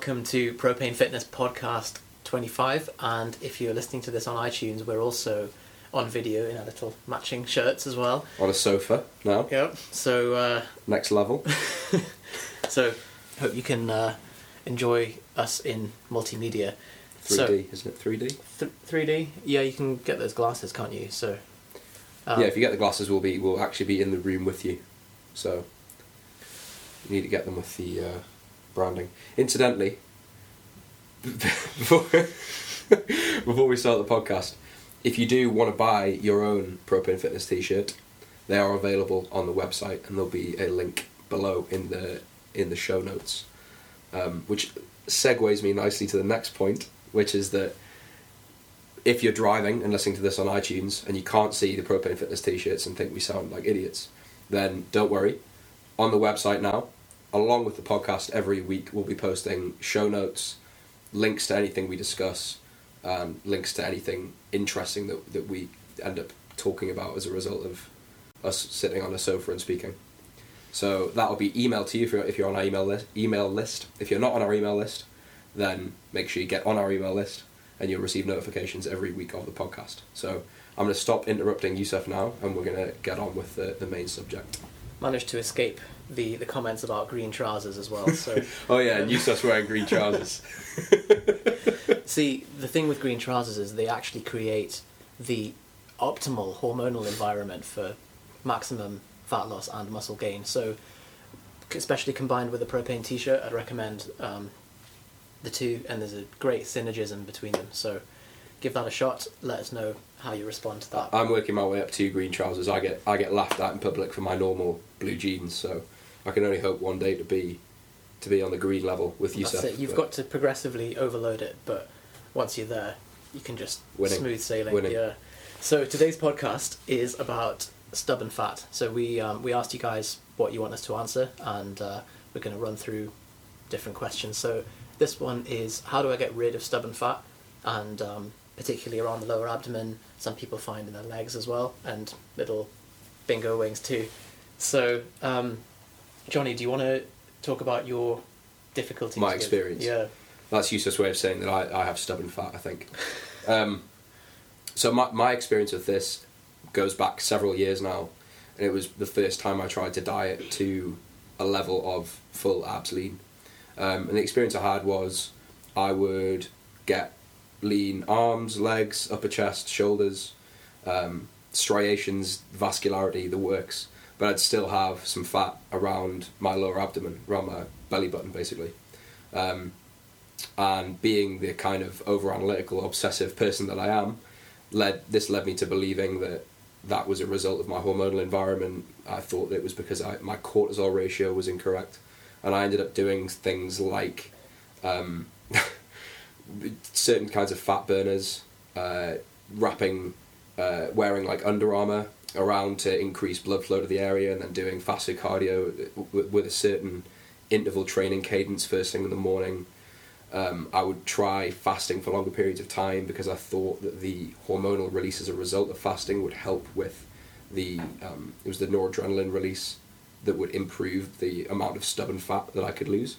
welcome to Propane Fitness Podcast 25. And if you're listening to this on iTunes, we're also on video in our little matching shirts as well. On a sofa now. Yep. So, uh, Next level. so hope you can uh, enjoy us in multimedia. 3D, So, isn't it? 3D? th- 3D. Yeah, you can get those glasses, can't you? So. um, yeah, if you get the glasses, we'll be we'll actually be in the room with you. So you need to get them with the uh, branding. Incidentally, before, before we start the podcast, if you do want to buy your own Propane Fitness T-shirt, they are available on the website, and there'll be a link below in the in the show notes, um, which segues me nicely to the next point, which is that if you're driving and listening to this on iTunes and you can't see the Propane Fitness t-shirts and think we sound like idiots, then don't worry. On the website now, along with the podcast, every week we'll be posting show notes, links to anything we discuss, um, links to anything interesting that, that we end up talking about as a result of us sitting on a sofa and speaking. So that'll be emailed to you if you're, if you're on our email list. Email list. If you're not on our email list, then make sure you get on our email list, and you'll receive notifications every week of the podcast. So I'm going to stop interrupting Yusuf now, and we're going to get on with the, the main subject. managed to escape the, the comments about green trousers as well. So. Oh yeah, and Yusuf's wearing green trousers. See, the thing with green trousers is they actually create the optimal hormonal environment for maximum fat loss and muscle gain. So, especially combined with a propane t-shirt, I'd recommend um, the two, and there's a great synergism between them. So, give that a shot. Let us know how you respond to that. I'm working my way up to green trousers. I get I get laughed at in public for my normal blue jeans, so I can only hope one day to be to be on the green level with you. That's it. You've got to progressively overload it, but once you're there, you can just Winning. smooth sailing. Winning. Yeah. So today's podcast is about stubborn fat. So we um, we asked you guys what you want us to answer, and uh, we're going to run through different questions. So this one is how do I get rid of stubborn fat, and um, particularly around the lower abdomen. Some people find in their legs as well, and little bingo wings too. So um, Johnny, do you want to talk about your difficulties? My with- experience. Yeah. That's a useless way of saying that I, I have stubborn fat, I think. Um, so my, my experience with this goes back several years now, and it was the first time I tried to diet to a level of full abs lean. Um, and the experience I had was I would get lean arms, legs, upper chest, shoulders, um, striations, vascularity, the works, but I'd still have some fat around my lower abdomen, around my belly button, basically. Um, and being the kind of over analytical obsessive person that I am led this led me to believing that that was a result of my hormonal environment I thought it was because I, my cortisol ratio was incorrect and I ended up doing things like um, certain kinds of fat burners uh, wrapping uh, wearing like Under Armour around to increase blood flow to the area and then doing fasted cardio with, with a certain interval training cadence first thing in the morning um, I would try fasting for longer periods of time because I thought that the hormonal release as a result of fasting would help with the um, it was the noradrenaline release that would improve the amount of stubborn fat that I could lose.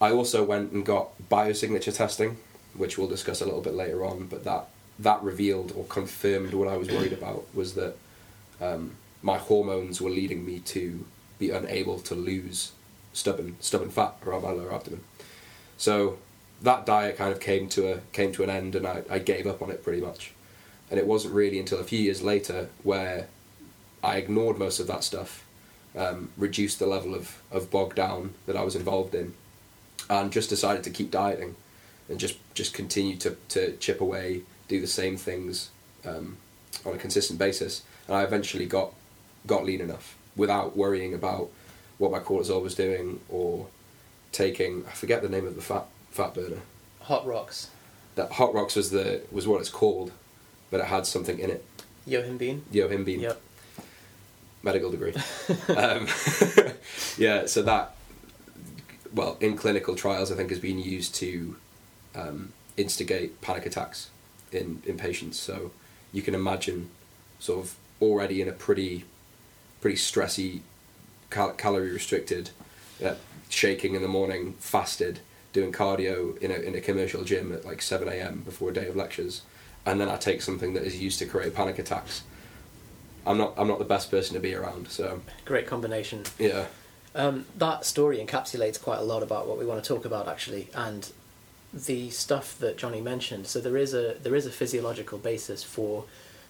I also went and got biosignature testing, which we'll discuss a little bit later on, but that that revealed or confirmed what I was worried about was that um, my hormones were leading me to be unable to lose stubborn stubborn fat around my lower abdomen. So that diet kind of came to a came to an end, and I, I gave up on it pretty much. And it wasn't really until a few years later where I ignored most of that stuff, um, reduced the level of, of bog down that I was involved in, and just decided to keep dieting, and just just continue to, to chip away, do the same things um, on a consistent basis. And I eventually got got lean enough without worrying about what my cortisol was doing or taking I forget the name of the fat fat burner. Hot-Rox. That Hot-Rox was the was what it's called, but it had something in it. Yohim bean. Yohimbine, Yep. medical degree. um, yeah, so that well in clinical trials I think has been used to um, instigate panic attacks in in patients. So you can imagine sort of already in a pretty pretty stressy cal- calorie restricted uh, shaking in the morning fasted doing cardio in a in a commercial gym at like seven a.m. before a day of lectures, and then I take something that is used to create panic attacks. I'm not I'm not the best person to be around. So Great combination. yeah, Um, that story encapsulates quite a lot about what we want to talk about actually, and the stuff that Johnny mentioned. So there is a there is a physiological basis for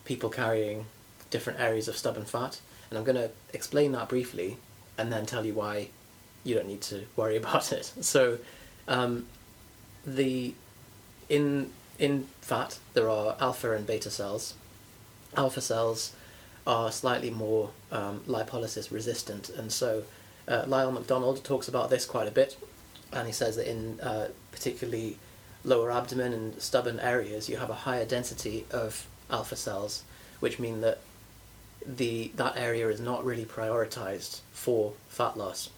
people carrying different areas of stubborn fat, and I'm going to explain that briefly, and then tell you why you don't need to worry about it. So, um, the in in fat there are alpha and beta cells. Alpha cells are slightly more um, lipolysis resistant, and so uh, Lyle McDonald talks about this quite a bit, and he says that in uh, particularly lower abdomen and stubborn areas, you have a higher density of alpha cells, which mean that the that area is not really prioritized for fat loss.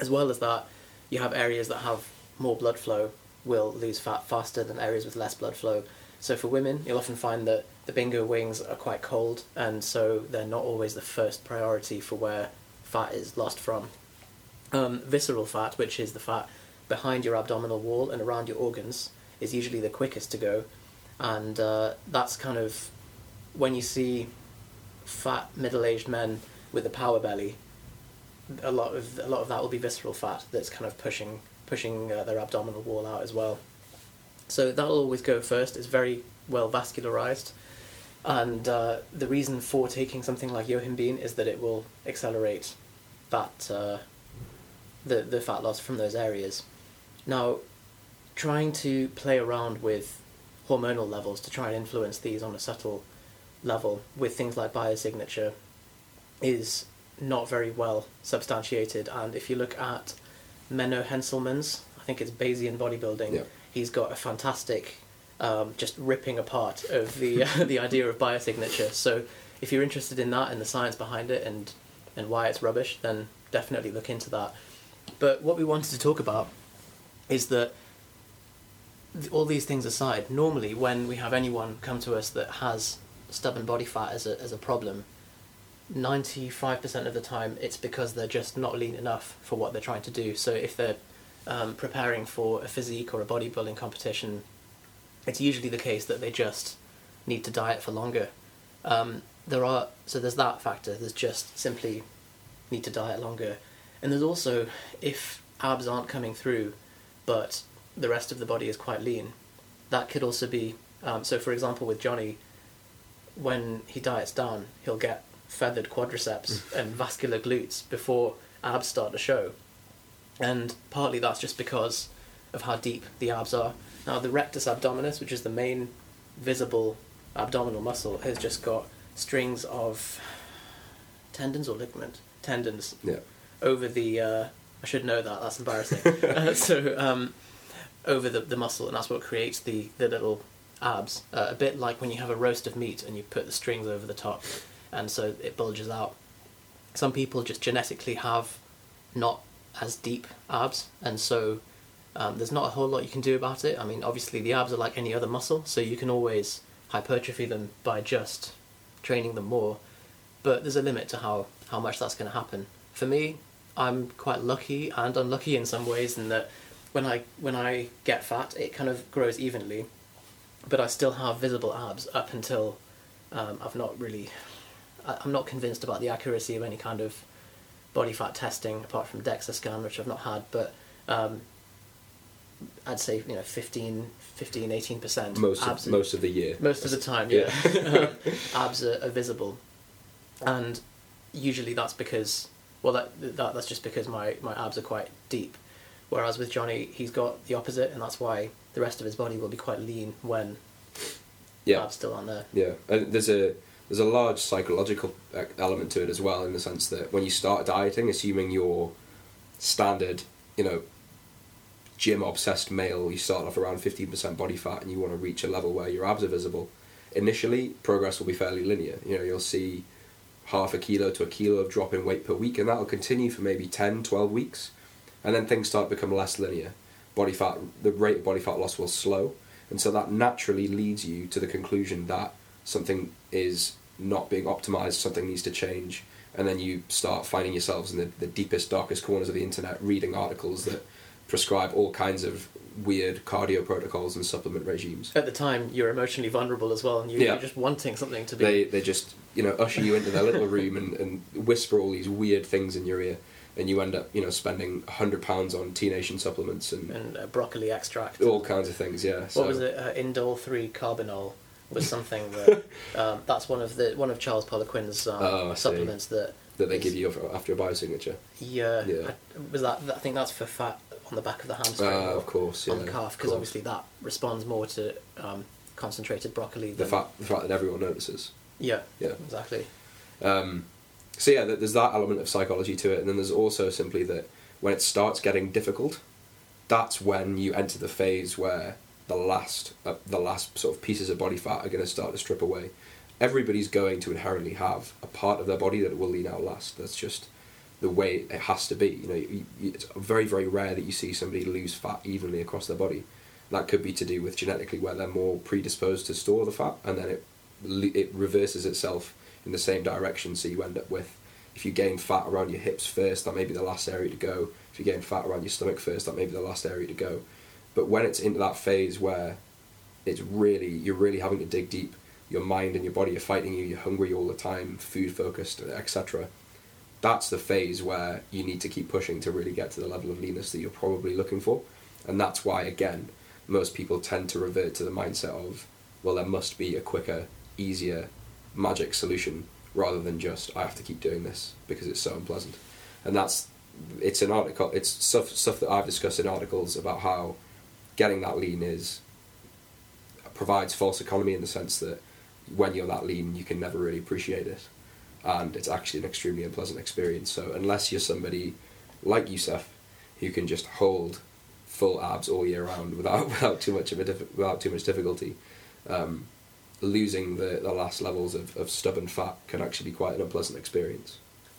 As well as that, you have areas that have more blood flow will lose fat faster than areas with less blood flow. So for women, you'll often find that the bingo wings are quite cold, and so they're not always the first priority for where fat is lost from. Um, visceral fat, which is the fat behind your abdominal wall and around your organs, is usually the quickest to go, and uh, that's kind of when you see fat middle-aged men with a power belly. A lot of a lot of that will be visceral fat that's kind of pushing pushing uh, their abdominal wall out as well. So that'll always go first. It's very well vascularized, and uh, the reason for taking something like yohimbine is that it will accelerate that uh, the the fat loss from those areas. Now, trying to play around with hormonal levels to try and influence these on a subtle level with things like biosignature is not very well substantiated. And if you look at Menno Henselmans, I think it's Bayesian bodybuilding, Yeah. he's got a fantastic um, just ripping apart of the the idea of biosignature. So if you're interested in that and the science behind it and and why it's rubbish, then definitely look into that. But what we wanted to talk about is that all these things aside, normally when we have anyone come to us that has stubborn body fat as a, as a problem, 95% of the time it's because they're just not lean enough for what they're trying to do. So if they're um, preparing for a physique or a bodybuilding competition, it's usually the case that they just need to diet for longer. Um, there are so there's that factor. There's just simply need to diet longer, and there's also if abs aren't coming through, but the rest of the body is quite lean, that could also be. Um, so for example, with Johnny, when he diets down, he'll get feathered quadriceps and vascular glutes before abs start to show, and partly that's just because of how deep the abs are. Now the rectus abdominis, which is the main visible abdominal muscle, has just got strings of tendons or ligament tendons yeah, over the. Uh, I should know that. That's embarrassing. uh, so um, over the, the muscle, and that's what creates the the little abs. Uh, a bit like when you have a roast of meat and you put the strings over the top, and so it bulges out. Some people just genetically have not as deep abs, and so um, there's not a whole lot you can do about it. I mean, obviously the abs are like any other muscle, so you can always hypertrophy them by just training them more. But there's a limit to how, how much that's going to happen. For me, I'm quite lucky and unlucky in some ways in that when I when I get fat, it kind of grows evenly, but I still have visible abs up until um, I've not really. I- I'm not convinced about the accuracy of any kind of body fat testing apart from DEXA scan, which I've not had, but um, I'd say you know 15, 15 18 percent most abs of, most of the year. most of the time, yeah. um, abs are, are visible, and usually that's because well, that, that that's just because my my abs are quite deep. Whereas with Johnny, he's got the opposite, and that's why the rest of his body will be quite lean when yeah, abs still aren't there. Yeah, and there's a there's a large psychological uh, element to it as well, in the sense that when you start dieting, assuming you're standard, you know, gym obsessed male, you start off around fifteen percent body fat, and you want to reach a level where your abs are visible. Initially, progress will be fairly linear. You know, you'll see half a kilo to a kilo of drop in weight per week, and that'll continue for maybe 10, 12 weeks, and then things start to become less linear. Body fat, the rate of body fat loss will slow, and so that naturally leads you to the conclusion that something is not being optimized, something needs to change, and then you start finding yourselves in the, the deepest, darkest corners of the internet reading articles that prescribe all kinds of weird cardio protocols and supplement regimes. At the time, you're emotionally vulnerable as well, and you, Yeah. you're just wanting something to be. They they just you know usher you into their little room and, and whisper all these weird things in your ear, and you end up you know spending hundred pounds on T Nation supplements and and uh, broccoli extract. all kinds of things. Yeah. So What was it? Uh, Indole three carbinol was something that um, that's one of the one of Charles Poliquin's um, Oh, see. supplements that that they is- give you after- a biosignature. Yeah, Yeah. I- was that? I think that's for fat on the back of the hamstring Uh, of course, on the calf because obviously that responds more to um, concentrated broccoli. The than, fact the fact that everyone notices. Yeah, Yeah. exactly. Um, so yeah, there's that element of psychology to it, and then there's also simply that when it starts getting difficult, that's when you enter the phase where the last uh, the last sort of pieces of body fat are going to start to strip away. Everybody's going to inherently have a part of their body that will lean out last. That's just the way it has to be. You know, you, you, it's very very rare that you see somebody lose fat evenly across their body. That could be to do with genetically where they're more predisposed to store the fat, and then it it reverses itself in the same direction. So you end up with if you gain fat around your hips first, that may be the last area to go. If you gain fat around your stomach first, that may be the last area to go. But when it's into that phase where it's really you're really having to dig deep, your mind and your body are fighting you. You're hungry all the time, food focused, etc. That's the phase where you need to keep pushing to really get to the level of leanness that you're probably looking for, and that's why again most people tend to revert to the mindset of well there must be a quicker, easier, magic solution rather than just I have to keep doing this because it's so unpleasant, and that's it's an article it's stuff stuff that I've discussed in articles about how getting that lean is provides false economy in the sense that when you're that lean, you can never really appreciate it, and it's actually an extremely unpleasant experience. So unless you're somebody like Yusuf, who can just hold full abs all year round without without too much of a diff- without too much difficulty, um, losing the, the last levels of, of stubborn fat can actually be quite an unpleasant experience.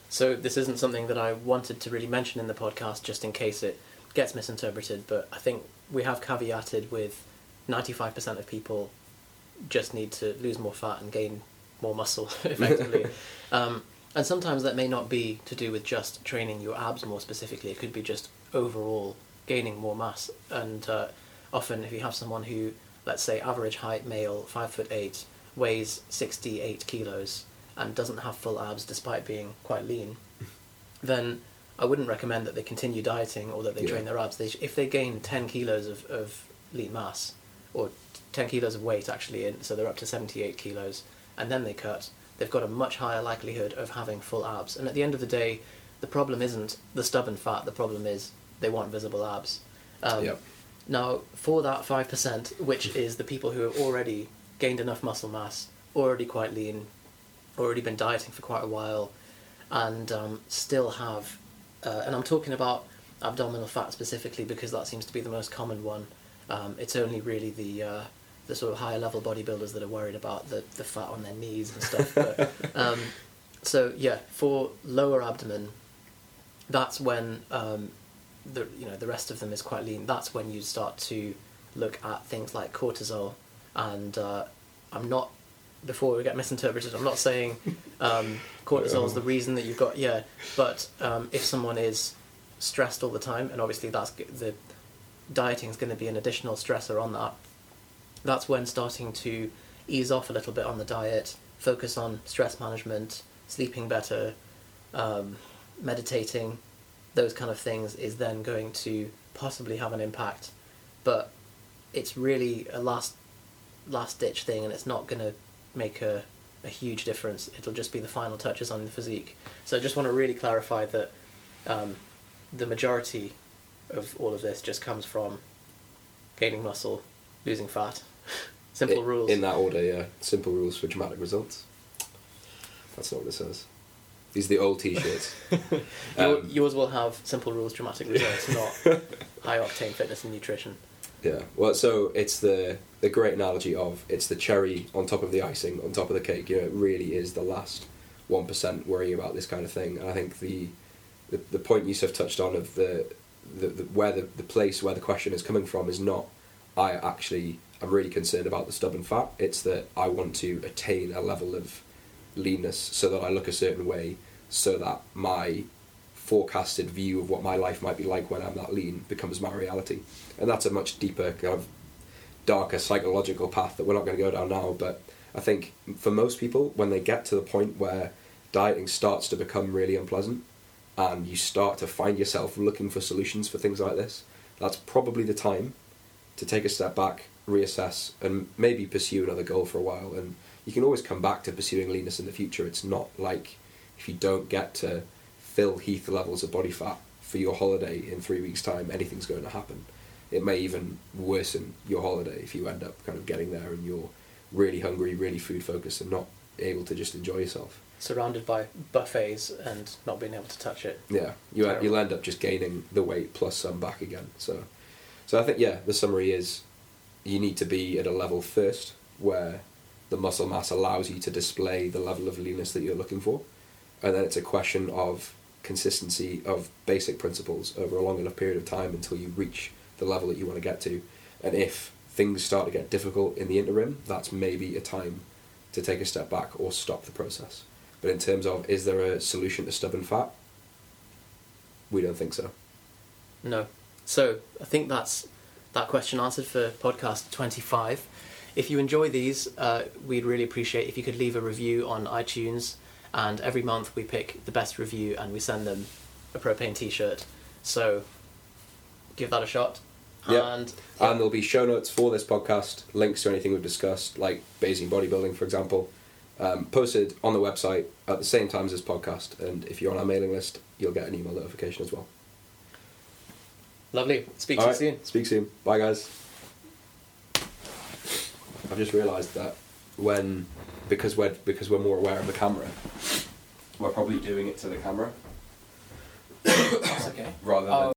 So this isn't something that I wanted to really mention in the podcast, just in case it gets misinterpreted. But I think we have caveated with ninety-five percent of people just need to lose more fat and gain more muscle effectively. um, and sometimes that may not be to do with just training your abs more specifically. It could be just overall gaining more mass. And uh, often, if you have someone who, let's say, average height male, five foot eight, weighs sixty-eight kilos, and doesn't have full abs despite being quite lean, then I wouldn't recommend that they continue dieting or that they Yeah. train their abs. They sh- if they gain ten kilos of, of lean mass, or 10 kilos of weight actually, in, so they're up to 78 kilos, and then they cut, they've got a much higher likelihood of having full abs. And at the end of the day, the problem isn't the stubborn fat, the problem is they want visible abs. Um, Yep. Now, for that 5%, which is the people who have already gained enough muscle mass, already quite lean, already been dieting for quite a while, and um, still have, uh, and I'm talking about abdominal fat specifically because that seems to be the most common one. Um, it's only really the uh, the sort of higher level bodybuilders that are worried about the, the fat on their knees and stuff. But, um, so yeah, for lower abdomen, that's when um, the you know the rest of them is quite lean. That's when you start to look at things like cortisol, and uh, I'm not before we get misinterpreted. I'm not saying um, cortisol is the reason that you've got yeah, but um, if someone is stressed all the time, and obviously that's the dieting is going to be an additional stressor on that. That's when starting to ease off a little bit on the diet, focus on stress management, sleeping better, um, meditating, those kind of things is then going to possibly have an impact. But it's really a last last ditch thing, and it's not going to make a, a huge difference. It'll just be the final touches on the physique. So I just want to really clarify that um, the majority of all of this just comes from gaining muscle, losing fat. Simple I- rules. In that order, yeah. Simple rules for dramatic results. That's not what it says. These are the old T-shirts. Um, yours will have simple rules, dramatic results, not high octane fitness and nutrition. Yeah. Well, so it's the the great analogy of it's the cherry on top of the icing on top of the cake. You know, it really is the last one percent worrying about this kind of thing. And I think the the, the point Yusuf touched on of the, the, the where the, the place where the question is coming from is not I actually I'm really concerned about the stubborn fat. It's that I want to attain a level of leanness so that I look a certain way, so that my forecasted view of what my life might be like when I'm that lean becomes my reality, and that's a much deeper kind of darker psychological path that we're not going to go down now. But I think for most people, when they get to the point where dieting starts to become really unpleasant, and you start to find yourself looking for solutions for things like this, that's probably the time to take a step back, reassess, and maybe pursue another goal for a while. And you can always come back to pursuing leanness in the future. It's not like if you don't get to Phil Heath levels of body fat for your holiday in three weeks' time, anything's going to happen. It may even worsen your holiday if you end up kind of getting there and you're really hungry, really food focused, and not able to just enjoy yourself. Surrounded by buffets and not being able to touch it. Yeah, you Terrible. you'll end up just gaining the weight plus some back again. So, so I think yeah, the summary is you need to be at a level first where the muscle mass allows you to display the level of leanness that you're looking for, and then it's a question of consistency of basic principles over a long enough period of time until you reach the level that you want to get to, and if things start to get difficult in the interim, that's maybe a time to take a step back or stop the process. But in terms of is there a solution to stubborn fat? We don't think so. No. So I think that's that question answered for podcast 25. If you enjoy these, uh, we'd really appreciate if you could leave a review on iTunes. And every month we pick the best review and we send them a propane T-shirt. So give that a shot. Yeah. And And there'll be show notes for this podcast, links to anything we've discussed, like Bayesian bodybuilding, for example, um, posted on the website at the same time as this podcast. And if you're on our mailing list, you'll get an email notification as well. lovely. Speak to All you soon. Speak soon. Bye, guys. I've just realised that when because we're because we're more aware of the camera, we're probably doing it to the camera That's okay. rather Oh, than